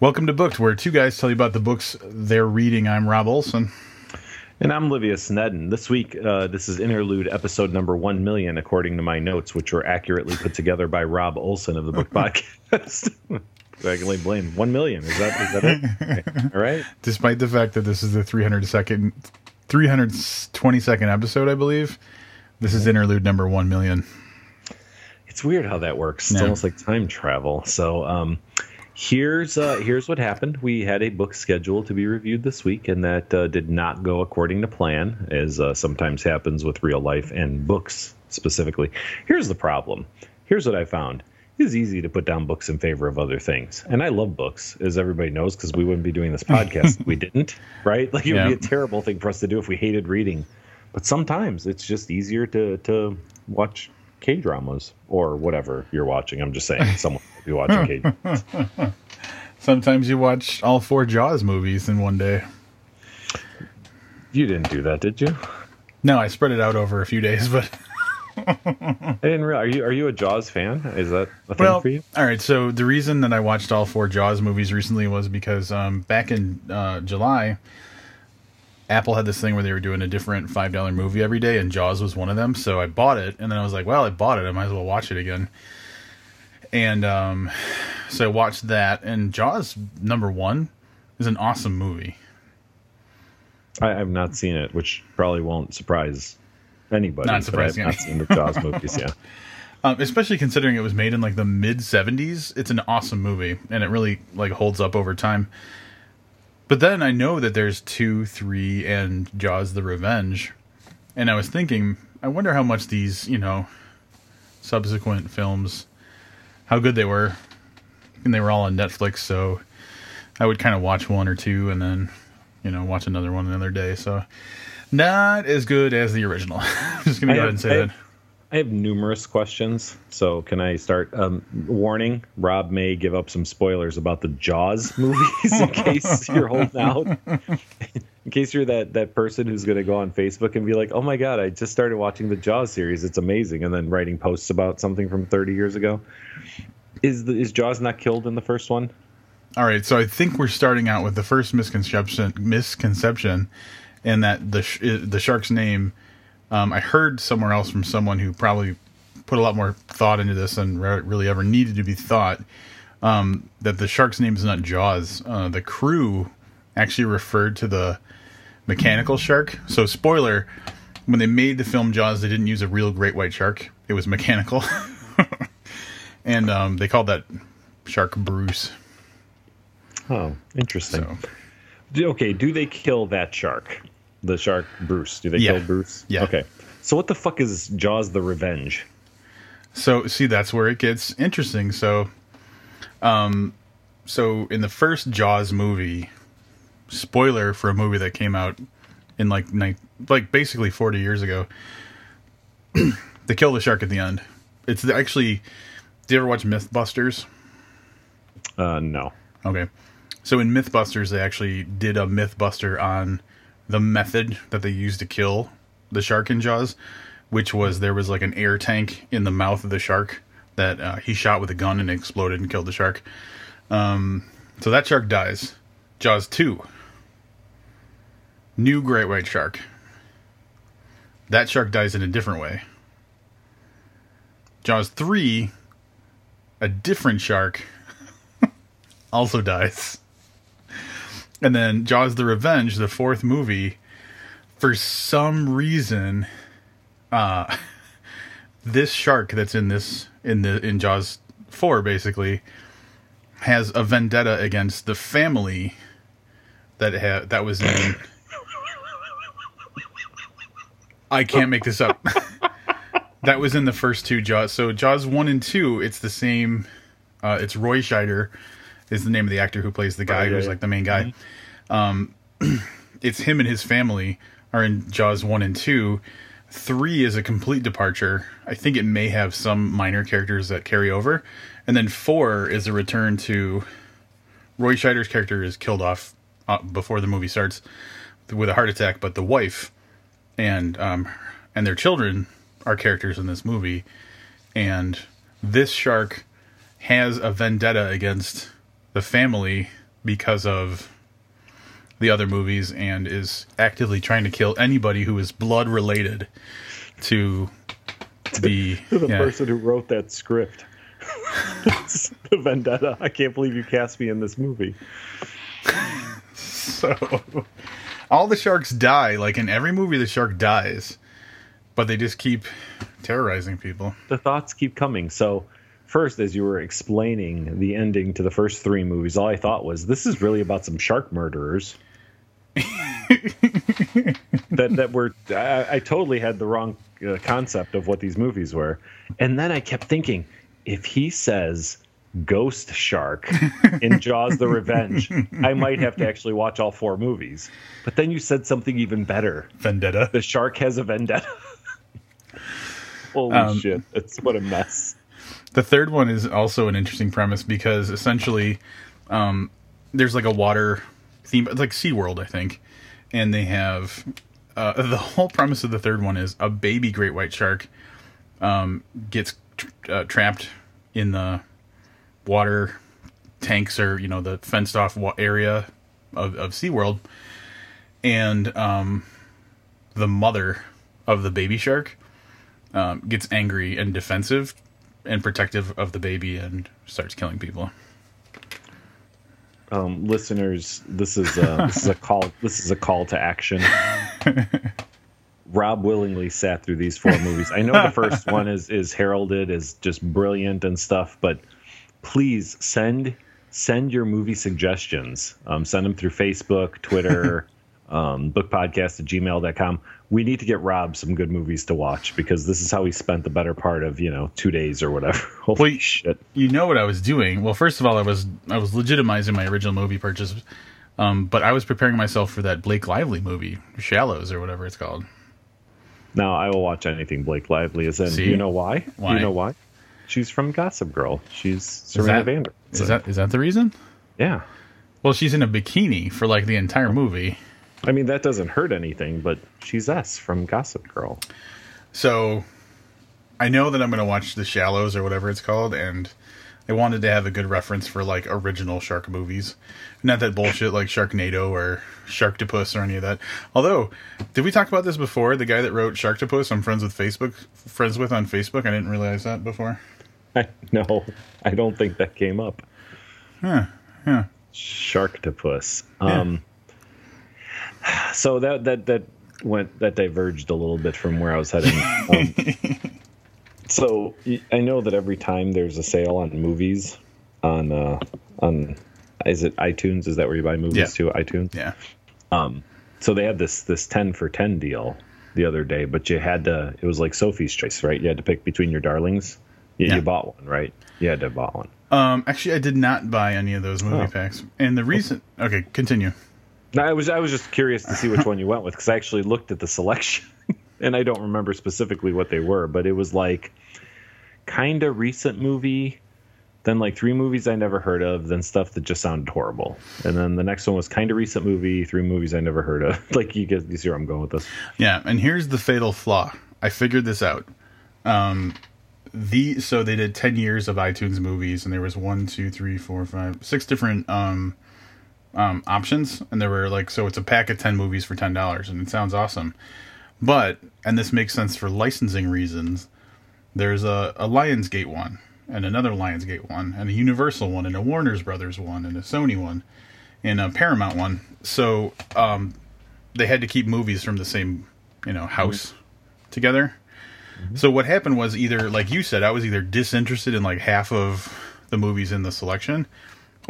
Welcome to Booked, where two guys tell you about the books they're reading. I'm Rob Olson. And I'm Livius Nedin. This week, uh, this is interlude episode number 1 million, according to my notes, which were accurately put together by Rob Olson of the Book Podcast. I can lay blame. 1 million. Is that, is that it? All right. Despite the fact that this is the 300 second, 320 second episode, I believe, this is interlude number 1 million. It's weird how that works. It's almost like time travel. So, um, here's uh, here's what happened. We had a book scheduled to be reviewed this week, and that uh, did not go according to plan, as uh, sometimes happens with real life and books specifically. Here's the problem. Here's what I found. It is easy to put down books in favor of other things, and I love books, as everybody knows, because we wouldn't be doing this podcast if we didn't, right? Like it Yeah. would be a terrible thing for us to do if we hated reading. But sometimes it's just easier to to watch K dramas or whatever you're watching. I'm just saying, someone will be watching K. dramas. Sometimes you watch all four Jaws movies in one day. You didn't do that, did you? No, I spread it out over a few days, but I didn't realize. Are you are you a Jaws fan? Is that a thing well, for you? all right. So the reason that I watched all four Jaws movies recently was because um, back in uh, July, Apple had this thing where they were doing a different five dollar movie every day, and Jaws was one of them. So I bought it, and then I was like, "Well, I bought it. I might as well watch it again." And um, so I watched that, and Jaws number one is an awesome movie. I have not seen it, which probably won't surprise anybody. Not surprising. I've not seen the Jaws movies. Yeah. Um, especially considering it was made in like the mid 70s it's an awesome movie and it really like holds up over time but then i know that there's two three and jaws the revenge. And i was thinking i wonder how much these you know subsequent films how good they were. And they were all on netflix so i would kind of watch one or two and then you know watch another one another day. So not as good as the original. I'm just gonna go ahead and say I that I have numerous questions, so can I start? Um, warning: Rob may give up some spoilers about the Jaws movies in case you're holding out. in case you're that that person who's going to go on Facebook and be like, "Oh my god, I just started watching the Jaws series. It's amazing," and then writing posts about something from 30 years ago. Is the, is Jaws not killed in the first one? All right, so I think we're starting out with the first misconception, misconception, and that the sh- the shark's name. Um, I heard somewhere else from someone who probably put a lot more thought into this than re- really ever needed to be thought. Um, that the shark's name is not Jaws. Uh, the crew actually referred to the mechanical shark. So, spoiler: when they made the film Jaws, they didn't use a real great white shark. It was mechanical, and um, they called that shark Bruce. Oh, interesting. So. Okay, do they kill that shark? The shark Bruce. Do they Yeah. kill Bruce? Yeah. Okay. So what the fuck is Jaws the Revenge? So see, that's where it gets interesting. So, um, so in the first Jaws movie, spoiler for a movie that came out in like ni- like basically forty years ago, they kill the shark at the end. It's actually. Do you ever watch MythBusters? Uh no. Okay. So in MythBusters, they actually did a MythBuster on the method that they used to kill the shark in Jaws, which was there was like an air tank in the mouth of the shark that uh, he shot with a gun and exploded and killed the shark. Um, so that shark dies. Jaws 2. New great white shark. That shark dies in a different way. Jaws 3, a different shark also dies. And then Jaws the Revenge, the fourth movie, for some reason, uh this shark that's in this in the in Jaws 4 basically has a vendetta against the family that ha- that was in I can't make this up. that was in the first two Jaws. So Jaws 1 and 2, it's the same uh, it's Roy Scheider is the name of the actor who plays the guy yeah, who's yeah. like the main guy. Um, it's him and his family are in Jaws one and two. Three is a complete departure. I think it may have some minor characters that carry over, and then four is a return to Roy Scheider's character is killed off uh, before the movie starts with a heart attack, but the wife and um, and their children are characters in this movie, and this shark has a vendetta against the family because of the other movies and is actively trying to kill anybody who is blood related to the, the yeah. person who wrote that script. the vendetta. I can't believe you cast me in this movie. So all the sharks die. Like in every movie, the shark dies, but they just keep terrorizing people. The thoughts keep coming. So, first, as you were explaining the ending to the first three movies, all I thought was this is really about some shark murderers. that that were I, I totally had the wrong uh, concept of what these movies were, and then I kept thinking if he says ghost shark in Jaws: The Revenge, I might have to actually watch all four movies. But then you said something even better. Vendetta. The shark has a vendetta. Holy Um, shit! It's what a mess. The third one is also an interesting premise because essentially, um, there's like a water theme, it's like SeaWorld, I think, and they have uh, the whole premise of the third one is a baby great white shark um, gets uh, trapped in the water tanks or you know the fenced off wa- area of, of SeaWorld, and um, the mother of the baby shark um, gets angry and defensive and protective of the baby and starts killing people. um, listeners, this is a, this is a call. This is a call to action. Rob willingly sat through these four movies. I know the first one is is heralded as just brilliant and stuff, but please send send your movie suggestions. Um, send them through Facebook, Twitter, um, bookpodcast at gmail.com. We need to get Rob some good movies to watch because this is how he spent the better part of, you know, two days or whatever. Holy Wait. shit. You know what I was doing? Well, first of all, I was I was legitimizing my original movie purchase, um, but I was preparing myself for that Blake Lively movie, Shallows or whatever it's called. Now I will watch anything Blake Lively is in. See? Do you know why? Do Why? you know why? She's from Gossip Girl. She's Serena Vander. Is that is that the reason? yeah. Well, she's in a bikini for like the entire movie. I mean that doesn't hurt anything, but she's us from Gossip Girl. So I know that I'm going to watch The Shallows or whatever it's called, and I wanted to have a good reference for like original shark movies, not that bullshit like Sharknado or Sharktopus or any of that. Although, did we talk about this before? The guy that wrote Sharktopus, I'm friends with Facebook, friends with on Facebook. I didn't realize that before. I, no, I don't think that came up. Huh? Yeah. Sharktopus. Um, so that that that went that diverged a little bit from where I was heading. Um, so I know that every time there's a sale on movies on uh, on is it iTunes? Is that where you buy movies Yeah. too? iTunes. Yeah. Um, so they had this this ten for ten deal the other day, but you had to. It was like Sophie's Choice, right? You had to pick between your darlings. You, Yeah. you bought one, right? You had to have bought one. Um. Actually, I did not buy any of those movie Oh. packs, and the reason. Okay, continue. No, I was I was just curious to see which one you went with because I actually looked at the selection and I don't remember specifically what they were, but it was like kind of recent movie, then like three movies I never heard of, then stuff that just sounded horrible, and then the next one was kind of recent movie, three movies I never heard of. like you get you see where I'm going with this. Yeah, and here's the fatal flaw. I figured this out. Um, the so they did ten years of iTunes movies, and there was one, two, three, four, five, six different um, um, options, and there were like so it's a pack of ten movies for ten dollars, and it sounds awesome. But and this makes sense for licensing reasons. There's a, a Lionsgate one, and another Lionsgate one, and a Universal one, and a Warner's Brothers one, and a Sony one, and a Paramount one. So um, they had to keep movies from the same you know house together. So what happened was either like you said, I was either disinterested in like half of the movies in the selection,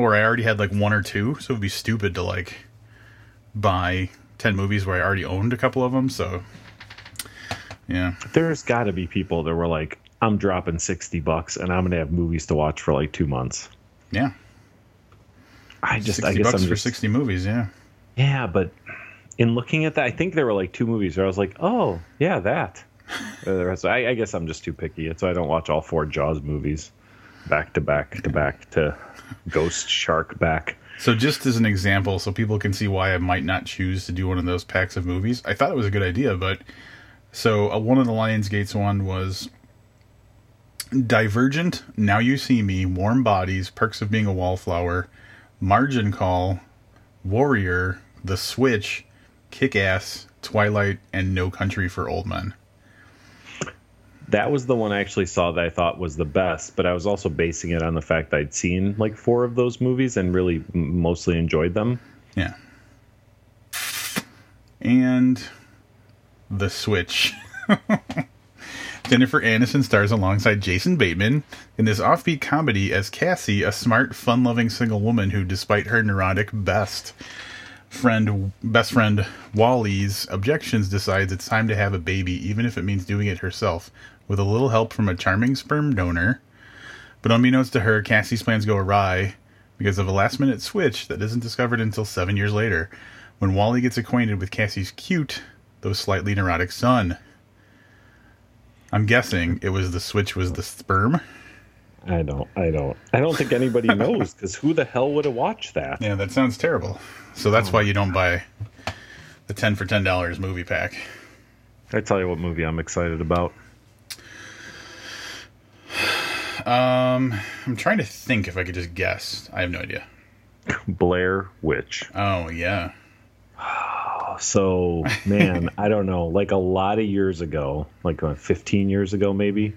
or I already had like one or two. So it'd be stupid to like buy ten movies where I already owned a couple of them. So yeah, There's got to be people that were like, I'm dropping sixty bucks and I'm gonna have movies to watch for like two months. yeah, I just I guess bucks I'm for just sixty movies. Yeah, Yeah, but in looking at that, I think there were like two movies where I was like, "Oh, yeah, that." The rest- I, I guess I'm just too picky, so I don't watch all four Jaws movies back to back to back to Ghost Shark back. So just as an example, so people can see why I might not choose to do one of those packs of movies, I thought it was a good idea, but so uh, one of the Lionsgates one was Divergent, Now You See Me, Warm Bodies, Perks of Being a Wallflower, Margin Call, Warrior, The Switch, Kick Ass, Twilight, and No Country for Old Men. That was the one I actually saw that I thought was the best, but I was also basing it on the fact I'd seen like four of those movies and really mostly enjoyed them. Yeah. And The Switch. Jennifer Aniston stars alongside Jason Bateman in this offbeat comedy as Cassie, a smart, fun-loving single woman who, despite her neurotic best friend, best friend Wally's objections, decides it's time to have a baby, even if it means doing it herself, with a little help from a charming sperm donor. But unbeknownst to her, Cassie's plans go awry because of a last-minute switch that isn't discovered until seven years later, when Wally gets acquainted with Cassie's cute, though slightly neurotic son. I'm guessing it was the switch was the sperm. I don't. I don't. I don't think anybody knows because who the hell would have watched that? Yeah, that sounds terrible. So that's oh. why you don't buy the ten for ten dollars movie pack. I tell you what movie I'm excited about. Um, I'm trying to think if I could just guess. I have no idea. Blair Witch. Oh yeah. So man, I don't know. Like a lot of years ago, like uh, 15 years ago, maybe.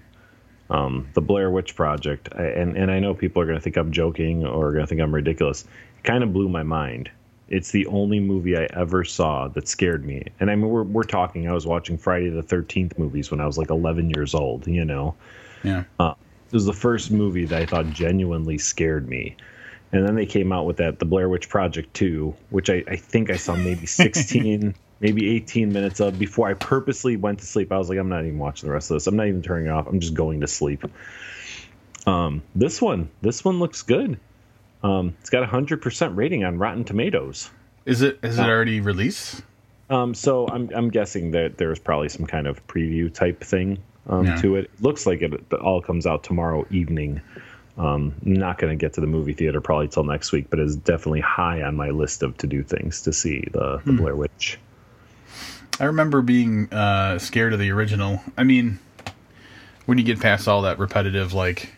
Um, the Blair Witch Project, I, and and I know people are going to think I'm joking or going to think I'm ridiculous. It kind of blew my mind. It's the only movie I ever saw that scared me. And I mean, we're we're talking. I was watching Friday the 13th movies when I was like 11 years old. You know. Yeah. Uh, was the first movie that I thought genuinely scared me. And then they came out with that, The Blair Witch Project 2, which I, I think I saw maybe 16, maybe 18 minutes of before I purposely went to sleep. I was like, I'm not even watching the rest of this. I'm not even turning it off. I'm just going to sleep. Um, this one, this one looks good. Um, it's got a 100% rating on Rotten Tomatoes. Is it is it already released? Um, so I'm I'm guessing that there's probably some kind of preview type thing um, to it. Looks like it all comes out tomorrow evening. Um, not going to get to the movie theater probably till next week, but is definitely high on my list of to do things to see the, the Blair Witch. I remember being uh, scared of the original. I mean, when you get past all that repetitive, like,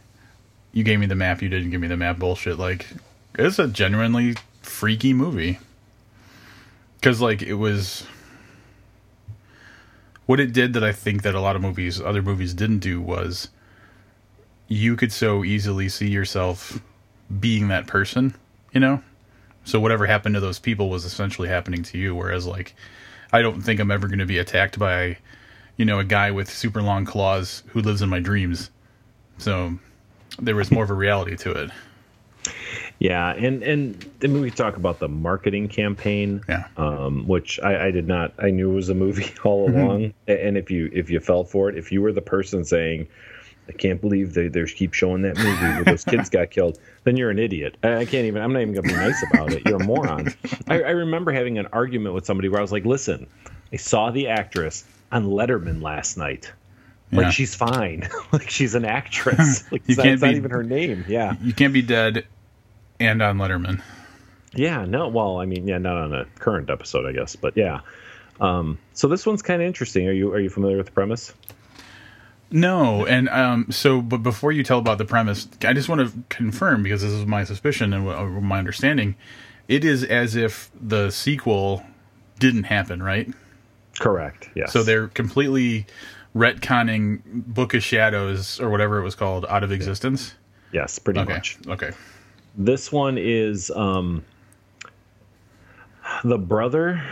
you gave me the map, you didn't give me the map bullshit, like, it's a genuinely freaky movie. Because, like, it was. What it did that I think that a lot of movies, other movies didn't do was you could so easily see yourself being that person, you know? So whatever happened to those people was essentially happening to you. Whereas, like, I don't think I'm ever going to be attacked by, you know, a guy with super long claws who lives in my dreams. So there was more of a reality to it. Yeah, and and then we talk about the marketing campaign, Yeah. um, which I, I did not. I knew it was a movie all along. A- And if you if you fell for it, if you were the person saying, "I can't believe they they keep showing that movie where those kids got killed," then you're an idiot. I, I can't even. I'm not even gonna be nice about it. You're a moron. I, I remember having an argument with somebody where I was like, "Listen, I saw the actress on Letterman last night." Yeah. Like she's fine. like she's an actress. Like You it's not- can't it's not even her name. Yeah. You can't be dead and on Letterman. Yeah, no. Well, I mean, yeah, not on a current episode, I guess, but yeah. Um, so this one's kind of interesting. Are you are you familiar with the premise? No, and um, so, but before you tell about the premise, I just want to confirm because this is my suspicion and my understanding. It is as if the sequel didn't happen, right? Correct. Yes. So they're completely retconning Book of Shadows or whatever it was called out of existence. yes, pretty Okay. much. Okay. This one is um, the brother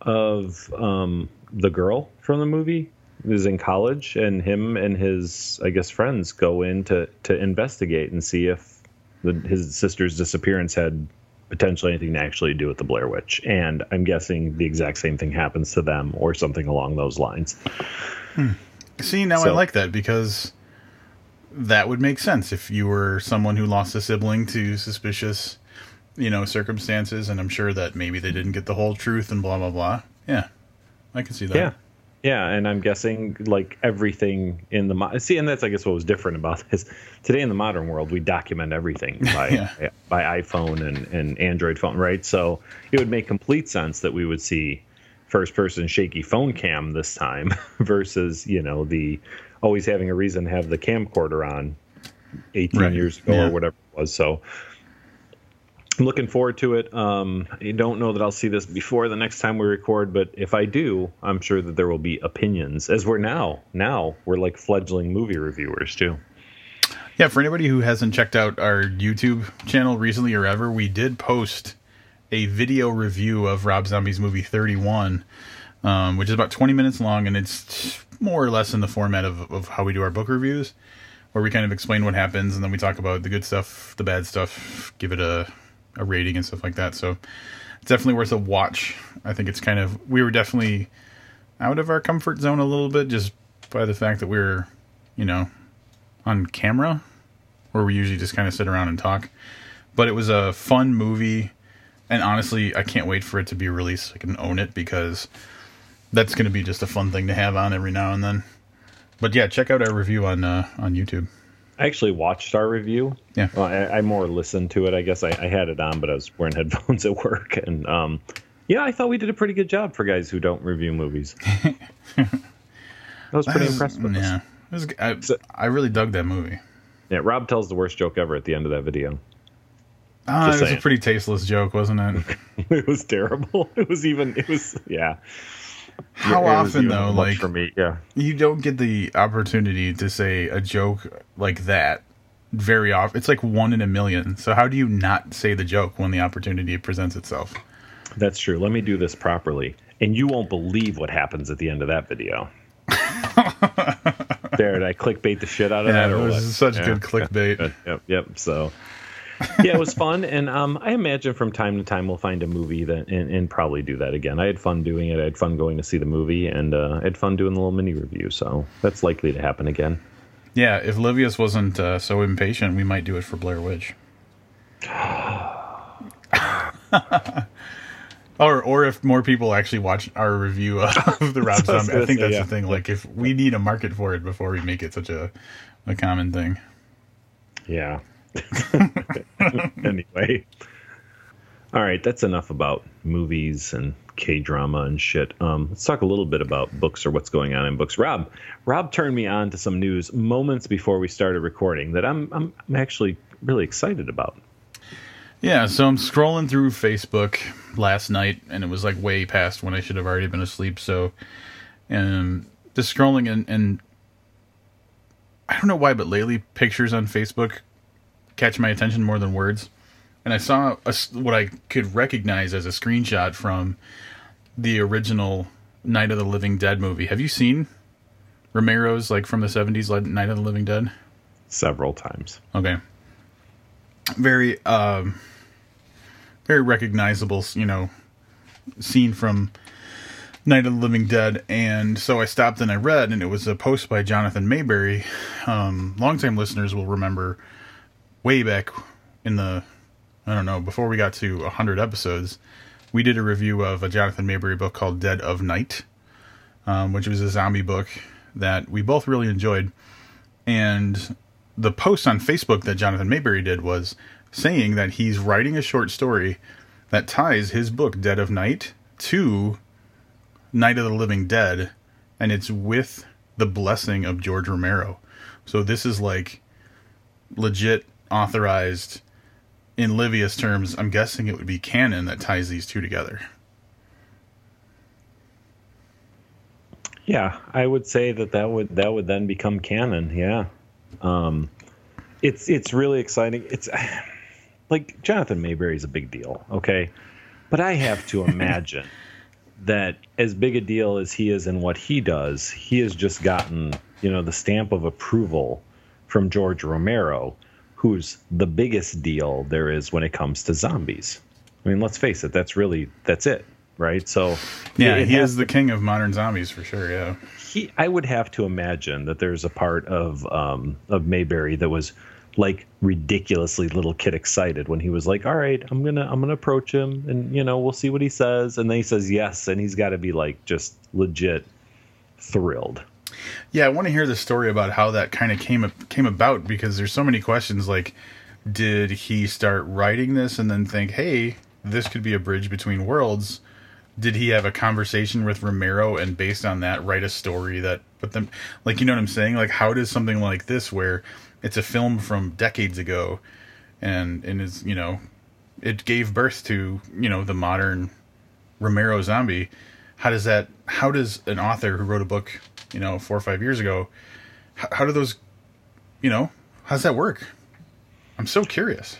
of um, the girl from the movie is in college, and him and his, I guess, friends go in to to investigate and see if the, his sister's disappearance had potentially anything to actually do with the Blair Witch. And I'm guessing the exact same thing happens to them, or something along those lines. See, now I like that because that would make sense if you were someone who lost a sibling to suspicious, you know, circumstances, and I'm sure that maybe they didn't get the whole truth and blah blah blah. Yeah, I can see that. Yeah. Yeah, and I'm guessing like everything in the mo- see, and that's I guess what was different about this. Today in the modern world, we document everything by Yeah. by iPhone and, and Android phone, right? So it would make complete sense that we would see first person shaky phone cam this time versus you know the always having a reason to have the camcorder on 18 Right. years ago Yeah. or whatever it was. So I'm looking forward to it. Um, I don't know that I'll see this before the next time we record, but if I do, I'm sure that there will be opinions. As we're now, now we're like fledgling movie reviewers too. Yeah, for anybody who hasn't checked out our YouTube channel recently or ever, we did post a video review of Rob Zombie's movie 31, um, which is about 20 minutes long, and it's more or less in the format of, of how we do our book reviews, where we kind of explain what happens and then we talk about the good stuff, the bad stuff, give it a, a rating and stuff like that. So it's definitely worth a watch. I think it's kind of, we were definitely out of our comfort zone a little bit just by the fact that we are you know, on camera where we usually just kind of sit around and talk. But it was a fun movie, and honestly, I can't wait for it to be released. I can own it because that's going to be just a fun thing to have on every now and then. But yeah, check out our review on uh, on YouTube. I actually watched our review. Yeah, well, I, I, more listened to it. I guess I, I, had it on, but I was wearing headphones at work, and um, yeah, I thought we did a pretty good job for guys who don't review movies. I was pretty was, impressed with yeah. Was, I, I really dug that movie. Yeah, Rob tells the worst joke ever at the end of that video. Ah, it was saying. a pretty tasteless joke, wasn't it? it was terrible. It was even. It was yeah. How it often though, like for me, yeah, you don't get the opportunity to say a joke like that very often. It's like one in a million. So how do you not say the joke when the opportunity presents itself? That's true. Let me do this properly, and you won't believe what happens at the end of that video. there, did I clickbait the shit out of yeah, that? It was what? such yeah, good clickbait. Yep, yep. So, yeah, it was fun, and um, I imagine from time to time we'll find a movie that and, and, probably do that again. I had fun doing it. I had fun going to see the movie, and uh, I had fun doing the little mini review. So that's likely to happen again. Yeah, if Livius wasn't uh, so impatient, we might do it for Blair Witch. Or, or if more people actually watch our review of the Rob Zombie, I think say, that's yeah. the thing. Like, if we need a market for it before we make it such a, a common thing. Yeah. anyway, all right, that's enough about movies and K drama and shit. Um, let's talk a little bit about books or what's going on in books. Rob, Rob turned me on to some news moments before we started recording that I'm I'm, I'm actually really excited about. Yeah, so I'm scrolling through Facebook last night, and it was like way past when I should have already been asleep. So, um, just scrolling and, and I don't know why, but lately pictures on Facebook catch my attention more than words. And I saw a, what I could recognize as a screenshot from the original Night of the Living Dead movie. Have you seen Romero's like from the 70s Night of the Living Dead? Several times. Okay. Very um very recognizable, you know, scene from Night of the Living Dead. And so I stopped and I read, and it was a post by Jonathan Maberry. Um, longtime listeners will remember way back in the, I don't know, before we got to 100 episodes, we did a review of a Jonathan Maberry book called Dead of Night, um, which was a zombie book that we both really enjoyed. And the post on Facebook that Jonathan Maberry did was saying that he's writing a short story that ties his book Dead of Night to Night of the Living Dead, and it's with the blessing of George Romero. So this is like legit authorized in Livius terms. I'm guessing it would be canon that ties these two together. Yeah, I would say that that would that would then become canon. Yeah, um, it's it's really exciting. It's like Jonathan Maberry is a big deal, okay? But I have to imagine that as big a deal as he is in what he does, he has just gotten, you know, the stamp of approval from George Romero, who's the biggest deal there is when it comes to zombies. I mean, let's face it, that's really that's it, right? So Yeah, he is the king of modern zombies for sure, yeah. He I would have to imagine that there's a part of um of Maberry that was like ridiculously little kid excited when he was like, "All right, I'm gonna I'm gonna approach him, and you know we'll see what he says." And then he says yes, and he's got to be like just legit thrilled. Yeah, I want to hear the story about how that kind of came came about because there's so many questions. Like, did he start writing this and then think, "Hey, this could be a bridge between worlds"? Did he have a conversation with Romero and based on that write a story that put them like you know what I'm saying? Like, how does something like this where it's a film from decades ago, and and is you know it gave birth to you know the modern Romero zombie. How does that? How does an author who wrote a book, you know, four or five years ago, how, how do those, you know, how's that work? I'm so curious.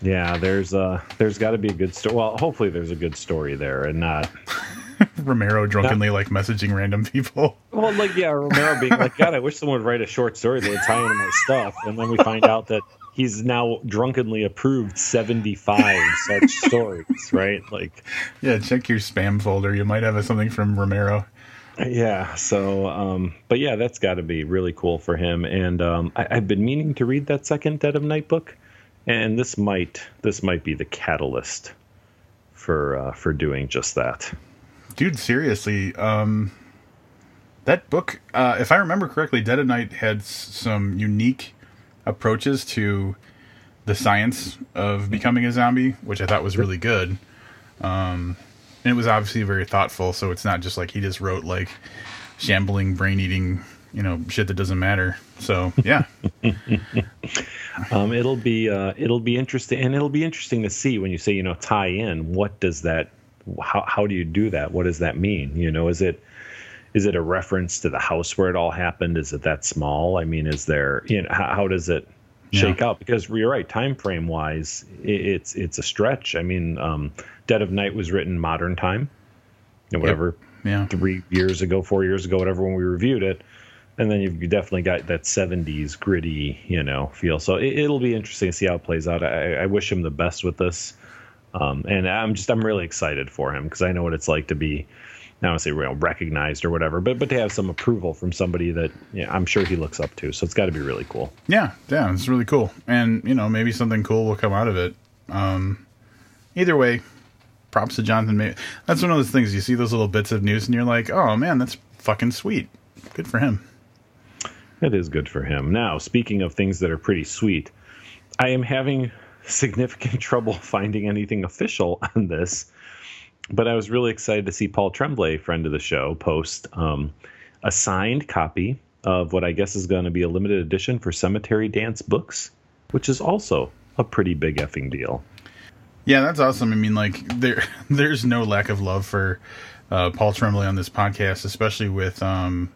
Yeah, there's uh there's got to be a good story. Well, hopefully there's a good story there, and not Romero drunkenly like messaging random people. well, like yeah, Romero being like, God, I wish someone would write a short story that would tie into my stuff, and then we find out that he's now drunkenly approved 75 such stories, right? Like, Yeah, check your spam folder. You might have something from Romero. Yeah. So, um, but yeah, that's got to be really cool for him. And um, I, I've been meaning to read that second Dead of Night book, and this might this might be the catalyst for uh, for doing just that. Dude, seriously, um, that book, uh, if I remember correctly, Dead of Night had some unique approaches to the science of becoming a zombie, which I thought was really good. Um, and it was obviously very thoughtful, so it's not just like he just wrote like shambling, brain eating, you know, shit that doesn't matter. So, yeah. Um, it'll be uh, it'll be interesting, and it'll be interesting to see when you say you know tie in. What does that? How how do you do that? What does that mean? You know, is it is it a reference to the house where it all happened? Is it that small? I mean, is there you know how, how does it shake out? Because you're right, time frame wise, it's it's a stretch. I mean, um, Dead of Night was written modern time, you know, whatever Yeah. three years ago, four years ago, whatever, when we reviewed it. And then you've definitely got that 70s gritty, you know, feel. So it, it'll be interesting to see how it plays out. I, I wish him the best with this. Um, and I'm just, I'm really excited for him because I know what it's like to be, I don't want to say know, recognized or whatever, but, but to have some approval from somebody that yeah, I'm sure he looks up to. So it's got to be really cool. Yeah, yeah, it's really cool, and you know maybe something cool will come out of it. Um, either way, props to Jonathan. May- that's one of those things you see those little bits of news, and you're like, oh man, that's fucking sweet. Good for him. It is good for him. Now, speaking of things that are pretty sweet, I am having significant trouble finding anything official on this, but I was really excited to see Paul Tremblay, friend of the show, post um, a signed copy of what I guess is going to be a limited edition for Cemetery Dance books, which is also a pretty big effing deal. Yeah, that's awesome. I mean, like there, there's no lack of love for uh, Paul Tremblay on this podcast, especially with um,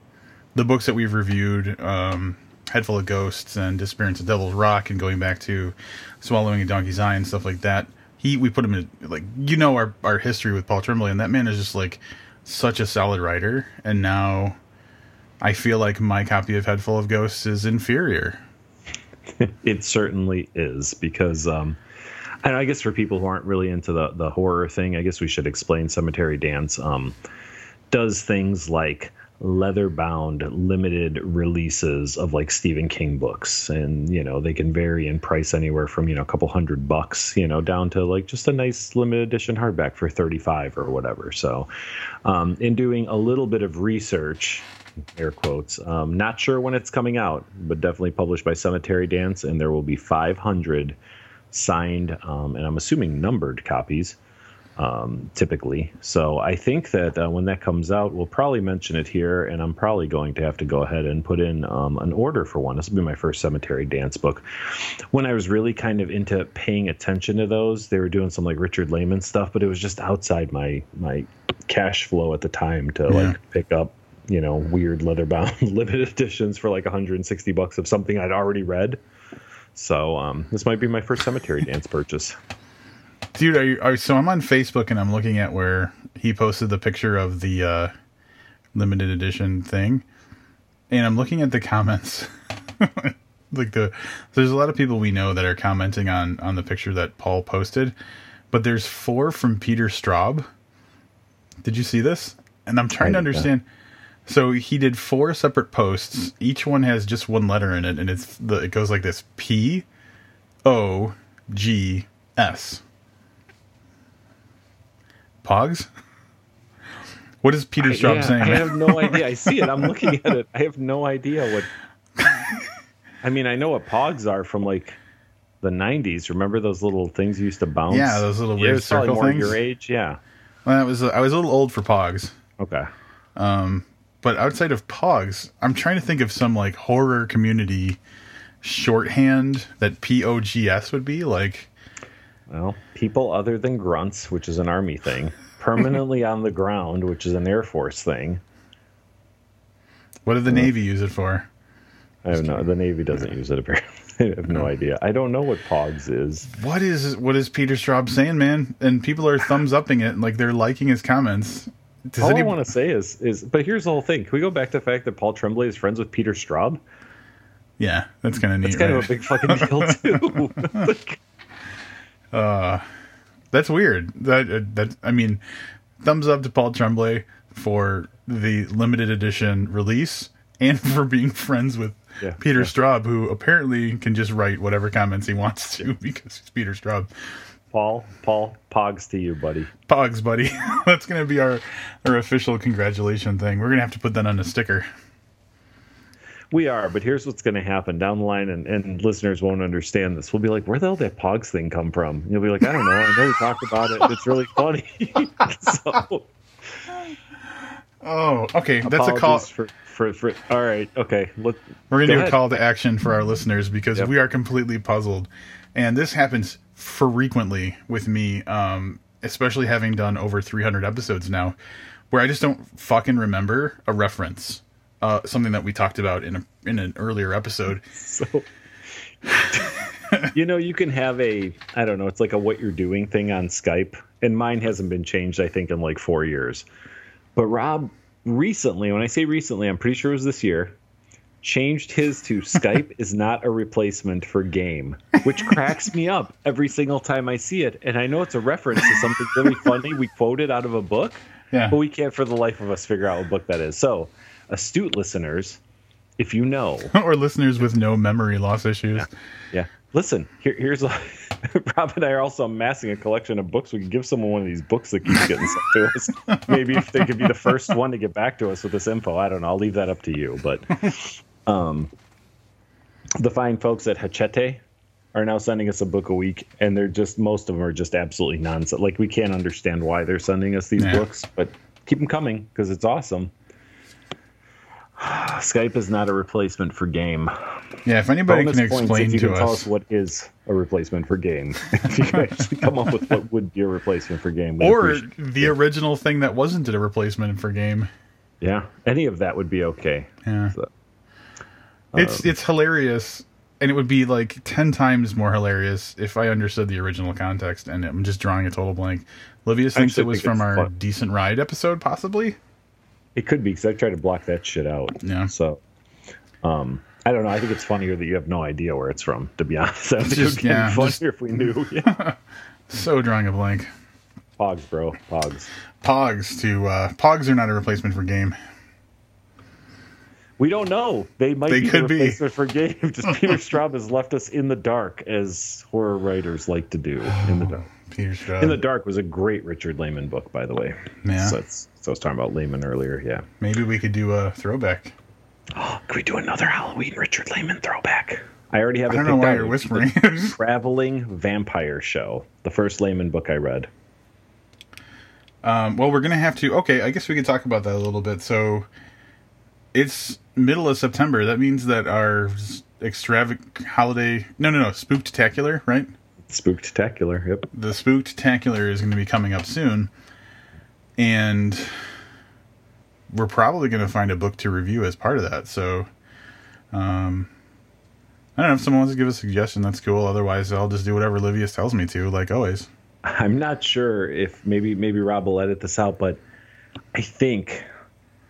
the books that we've reviewed, um, Head Full of Ghosts and Disappearance of Devil's Rock, and going back to Swallowing a Donkey's Eye and stuff like that. He, we put him in like you know our our history with Paul Tremblay, and that man is just like such a solid writer. And now, I feel like my copy of Head Full of Ghosts is inferior. it certainly is because um and I guess for people who aren't really into the the horror thing, I guess we should explain Cemetery Dance um does things like leather bound limited releases of like Stephen King books and you know they can vary in price anywhere from you know a couple hundred bucks you know down to like just a nice limited edition hardback for 35 or whatever so um, in doing a little bit of research air quotes. Um, not sure when it's coming out, but definitely published by Cemetery Dance, and there will be 500 signed, um, and I'm assuming numbered copies, um, typically. So I think that uh, when that comes out, we'll probably mention it here, and I'm probably going to have to go ahead and put in um, an order for one. This will be my first Cemetery Dance book. When I was really kind of into paying attention to those, they were doing some like Richard Laymon stuff, but it was just outside my my cash flow at the time to Yeah. like pick up you know weird leather bound limited editions for like 160 bucks of something I'd already read. So um, this might be my first cemetery dance purchase. Dude, are you, are, so I'm on Facebook and I'm looking at where he posted the picture of the uh, limited edition thing, and I'm looking at the comments. like the, there's a lot of people we know that are commenting on on the picture that Paul posted, but there's four from Peter Straub. Did you see this? And I'm trying to understand. So he did four separate posts. Each one has just one letter in it, and it's the it goes like this: P, O, G, S. Pogs? What is Peter Straub Yeah, saying? I have no idea. I see it. I'm looking at it. I have no idea what. I mean, I know what pogs are from like the '90s. Remember those little things you used to bounce? Yeah, those little Yeah, weird probably circle more things. Your age, yeah. Well, that was uh, I was a little old for Pogs, Okay. Um, but outside of Pogs, I'm trying to think of some like horror community shorthand that P O G S would be like. Well, people other than grunts, which is an army thing, permanently on the ground, which is an air force thing. What did the uh, Navy use it for? I have no. The Navy doesn't use it apparently. I have no idea. I don't know what Pogs is. What is what is Peter Straub saying, man? And people are thumbs upping it, like they're liking his comments. Does All any... I want to say is is, but here's the whole thing. Can we go back to the fact that Paul Tremblay is friends with Peter Straub? Yeah, that's kind of neat. That's kind right? of a big fucking deal too. Uh, that's weird. That uh, that I mean, thumbs up to Paul Tremblay for the limited edition release and for being friends with yeah, Peter yeah. Straub, who apparently can just write whatever comments he wants to because he's Peter Straub. Paul, Paul, Pogs to you, buddy. Pogs, buddy. That's gonna be our our official congratulation thing. We're gonna have to put that on a sticker. We are, but here's what's going to happen down the line, and, and listeners won't understand this. We'll be like, "Where the hell did that Pogs thing come from?" And you'll be like, "I don't know. I know we talked about it. It's really funny." so, oh, okay, that's a call for, for, for all right. Okay, Let, we're gonna do ahead. a call to action for our listeners because yep. we are completely puzzled, and this happens frequently with me, um, especially having done over 300 episodes now, where I just don't fucking remember a reference uh, something that we talked about in a, in an earlier episode. So, you know, you can have a I don't know, it's like a what you're doing thing on Skype, and mine hasn't been changed. I think in like four years. But Rob recently, when I say recently, I'm pretty sure it was this year, changed his to Skype is not a replacement for game, which cracks me up every single time I see it. And I know it's a reference to something really funny we quoted out of a book, yeah. but we can't for the life of us figure out what book that is. So astute listeners, if you know, or listeners with no memory loss issues, yeah, yeah. listen. Here, here's a, Rob and I are also amassing a collection of books. We could give someone one of these books that keeps getting sent to us. Maybe if they could be the first one to get back to us with this info. I don't know. I'll leave that up to you. But um, the fine folks at Hachette are now sending us a book a week, and they're just most of them are just absolutely nonsense. Like we can't understand why they're sending us these yeah. books, but keep them coming because it's awesome. Skype is not a replacement for game. Yeah, if anybody Bonus can explain if you to can us, tell us what is a replacement for game. if you can actually come up with what would be a replacement for game, or the it. original thing that wasn't a replacement for game. Yeah, any of that would be okay. Yeah, so, um, it's it's hilarious, and it would be like ten times more hilarious if I understood the original context. And I'm just drawing a total blank. Livius thinks it was from our fun. decent ride episode, possibly. It could be because I tried to block that shit out. Yeah. So, um, I don't know. I think it's funnier that you have no idea where it's from. To be honest, I think just, it would yeah, funnier just, if we knew. Yeah. so drawing a blank. Pogs, bro. Pogs. Pogs to uh, Pogs are not a replacement for game. We don't know. They might they be could a replacement be. for game. Just Peter Straub has left us in the dark, as horror writers like to do. In the dark. Peter Straub. In the Dark was a great Richard Laymon book, by the way. Yeah. So, so I was talking about Laymon earlier. Yeah. Maybe we could do a throwback. Oh, could we do another Halloween Richard Laymon throwback? I already have it. I don't know why you're whispering. Traveling Vampire Show, the first Laymon book I read. Um, well, we're gonna have to. Okay, I guess we could talk about that a little bit. So, it's middle of September. That means that our extravagant holiday. No, no, no. Spooktacular, right? Spooktacular. Yep. The Spooktacular is going to be coming up soon, and we're probably going to find a book to review as part of that. So, um, I don't know if someone wants to give a suggestion. That's cool. Otherwise, I'll just do whatever Livius tells me to, like always. I'm not sure if maybe maybe Rob will edit this out, but I think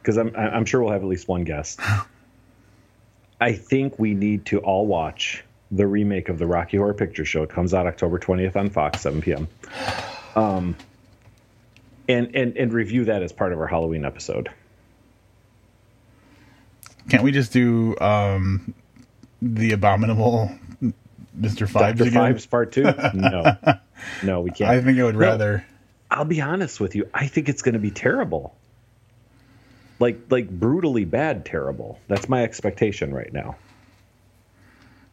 because I'm I'm sure we'll have at least one guest. I think we need to all watch the remake of the Rocky Horror Picture Show. It comes out October 20th on Fox, 7 p.m. Um, and and and review that as part of our Halloween episode. Can't we just do um, the abominable Mr. Phibes Dr. again? Phibes Part Two? No, no, we can't. I think I would rather. No, I'll be honest with you. I think it's going to be terrible. Like like brutally bad, terrible. That's my expectation right now.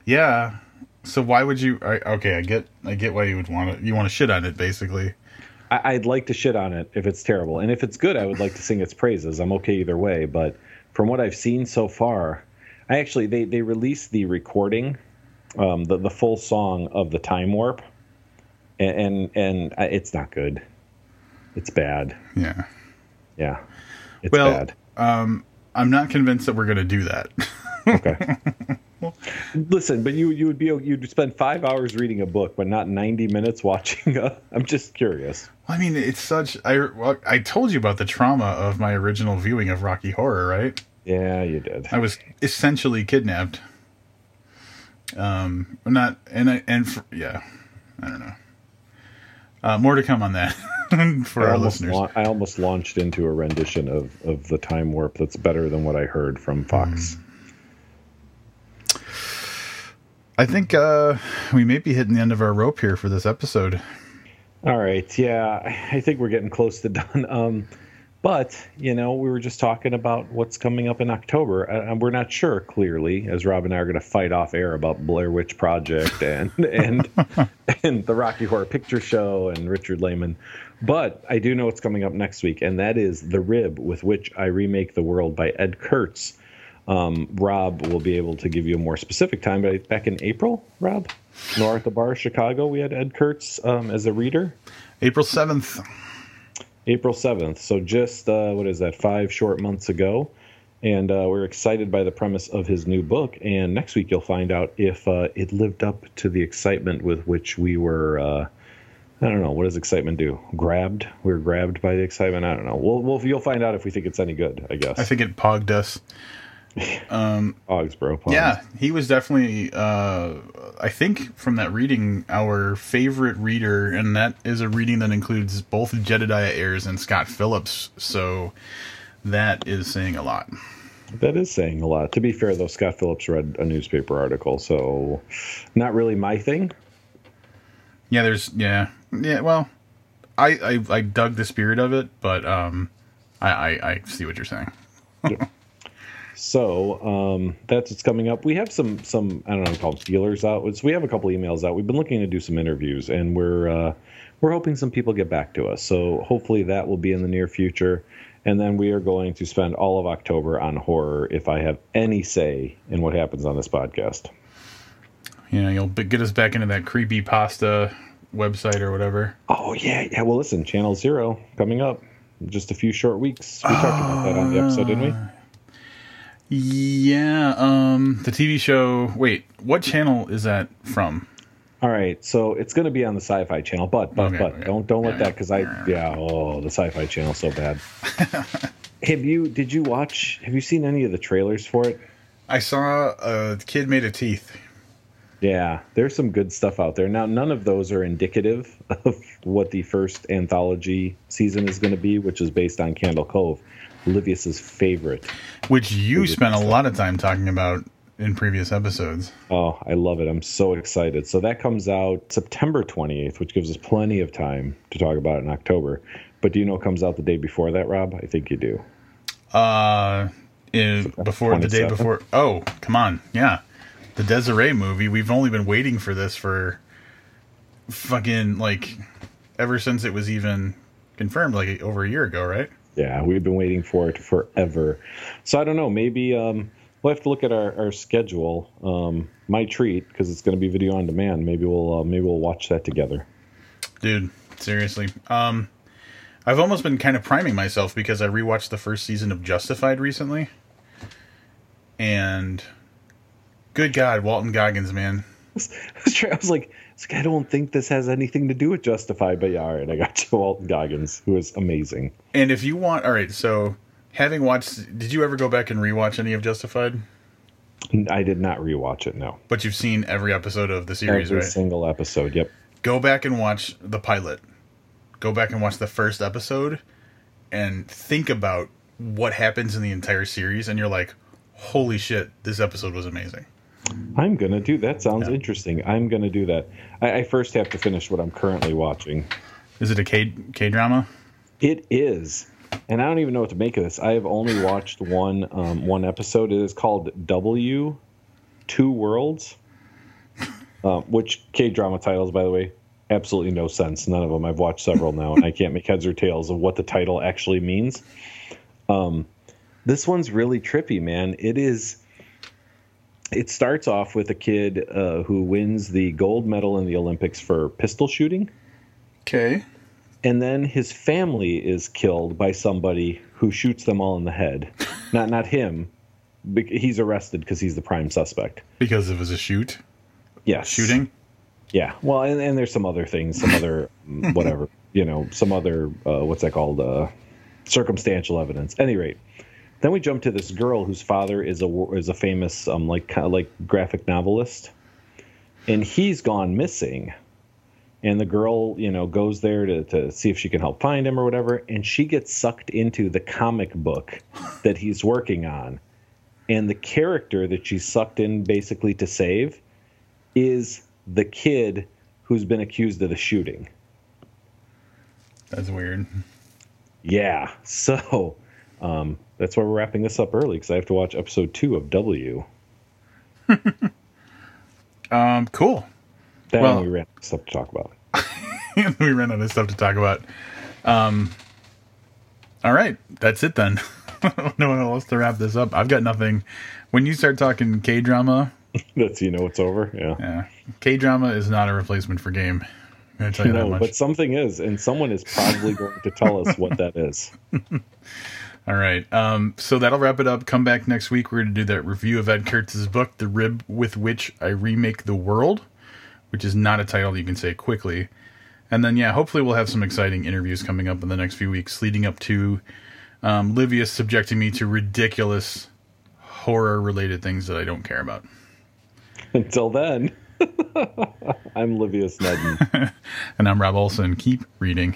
Yeah. So why would you? I, okay, I get, I get why you would want to. You want to shit on it, basically. I, I'd like to shit on it if it's terrible, and if it's good, I would like to sing its praises. I'm okay either way. But from what I've seen so far, I actually they they released the recording, um, the the full song of the Time Warp and and, and it's not good. It's bad. Yeah. Yeah, it's Well, bad. um, I'm not convinced that we're going to do that. Okay. Listen, but you you would be you'd spend five hours reading a book, but not ninety minutes watching. A, I'm just curious. I mean, it's such. I well, I told you about the trauma of my original viewing of Rocky Horror, right? Yeah, you did. I was essentially kidnapped. Um, not and I and for, yeah, I don't know. Uh, more to come on that for I our listeners. lau- I almost launched into a rendition of, of the time warp that's better than what I heard from Fox. Hmm. I think uh, we may be hitting the end of our rope here for this episode. All right, yeah, I think we're getting close to done. Um, but you know, we were just talking about what's coming up in October, and we're not sure clearly, as Rob and I are going to fight off air about Blair Witch Project and and and the Rocky Horror Picture Show and Richard Laymon. But I do know what's coming up next week, and that is The Rib, with which I remake the world by Ed Kurtz. Um, Rob will be able to give you a more specific time, but back in April, Rob, Noir at the Bar, Chicago, we had Ed Kurtz um, as a reader. April 7th. April 7th. So just, uh, what is that, five short months ago. And uh, we're excited by the premise of his new book. And next week you'll find out if uh, it lived up to the excitement with which we were. Uh, I don't know. What does excitement do? Grabbed? We were grabbed by the excitement. I don't know. We'll, we'll you'll find out if we think it's any good. I guess. I think it pogged us. Pogs, bro. Pogs. Yeah, he was definitely, uh, I think, from that reading, our favorite reader, and that is a reading that includes both Jedidiah Ayres and Scott Phillips. So that is saying a lot. That is saying a lot. To be fair, though, Scott Phillips read a newspaper article, so not really my thing. Yeah, there's, yeah, yeah. Well, I I, I dug the spirit of it, but um, I, I I see what you're saying. So um, that's what's coming up. We have some some I don't know called feelers out. So we have a couple emails out. We've been looking to do some interviews, and we're uh, we're hoping some people get back to us. So hopefully that will be in the near future. And then we are going to spend all of October on horror. If I have any say in what happens on this podcast. Yeah, you'll get us back into that creepy pasta website or whatever. Oh yeah, yeah. Well, listen, Channel Zero coming up. Just a few short weeks. We talked about that on the episode, didn't we? Yeah, um, the TV show. Wait, what channel is that from? All right, so it's going to be on the Sci-Fi Channel, but but Okay, but okay. don't don't let Yeah, that because I yeah oh the Sci-Fi Channel so bad. have you did you watch? Have you seen any of the trailers for it? I saw a kid made of teeth. Yeah, there's some good stuff out there. Now, none of those are indicative of what the first anthology season is going to be, which is based on Candle Cove, Livius's favorite. which you spent a lot of time talking about in previous episodes. Oh, I love it. I'm so excited. So that comes out September 28th, which gives us plenty of time to talk about it in October. But do you know it comes out the day before that, Rob? I think you do. Uh, before the day before. Oh, come on, yeah, the Desiree movie. We've only been waiting for this for fucking like ever since it was even confirmed, like over a year ago, right? Yeah, we've been waiting for it forever. So I don't know. Maybe um, we'll have to look at our, our schedule. Um, my treat, because it's going to be video on demand. Maybe we'll uh, maybe we'll watch that together. Dude, seriously. Um, I've almost been kind of priming myself because I rewatched the first season of Justified recently, and good God, Walton Goggins, man. I was, I was like, I was like, I don't think this has anything to do with Justified, but yeah, all right, I got you, Walton Goggins, who is amazing. And if you want, all right. So, having watched, did you ever go back and rewatch any of Justified? I did not rewatch it. No, But you've seen every episode of the series, right? every right? single episode. Yep. Go back and watch the pilot. Go back and watch the first episode, and think about what happens in the entire series. And you're like, "Holy shit! This episode was amazing." I'm gonna do that. Sounds Yeah. interesting. I'm gonna do that. I, I first have to finish what I'm currently watching. Is it a K K drama? It is, and I don't even know what to make of this. I have only watched one um, one episode. It is called W, Two Worlds, uh, which K drama titles, by the way, absolutely no sense. None of them. I've watched several now, and I can't make heads or tails of what the title actually means. Um, this one's really trippy, man. It is. It starts off with a kid uh, who wins the gold medal in the Olympics for pistol shooting Okay. and then his family is killed by somebody who shoots them all in the head. not not him. He's arrested because he's the prime suspect. Because it was a shoot Yes, shooting. Yeah. Well, and, and there's some other things, some other whatever, you know, some other uh, what's that called? Uh, circumstantial evidence. Any rate, then we jump to this girl whose father is a is a famous um like kind of like graphic novelist, and he's gone missing. And the girl, you know, goes there to, to see if she can help find him or whatever, and she gets sucked into the comic book that he's working on. And the character that she's sucked in basically to save is the kid who's been accused of the shooting. That's weird. Yeah. So um, that's why we're wrapping this up early because I have to watch episode two of W. Um, cool. Then Well- we ran out of stuff to talk about. we ran out of stuff to talk about. Um, all right, that's it then. no one else to wrap this up. I've got nothing. When you start talking K drama, That's you know it's over. Yeah. yeah, K drama is not a replacement for game. I'm tell you that No, but something is, and someone is probably going to tell us what that is. All right. Um, so that'll wrap it up. Come back next week. We're going to do that review of Ed Kurtz's book, The Rib with Which I Remake the World, which is not a title you can say quickly. And then, yeah, hopefully we'll have some exciting interviews coming up in the next few weeks leading up to um, Livius subjecting me to ridiculous horror related things that I don't care about. Until then, I'm Livius Nedin. And I'm Rob Olson. Keep reading.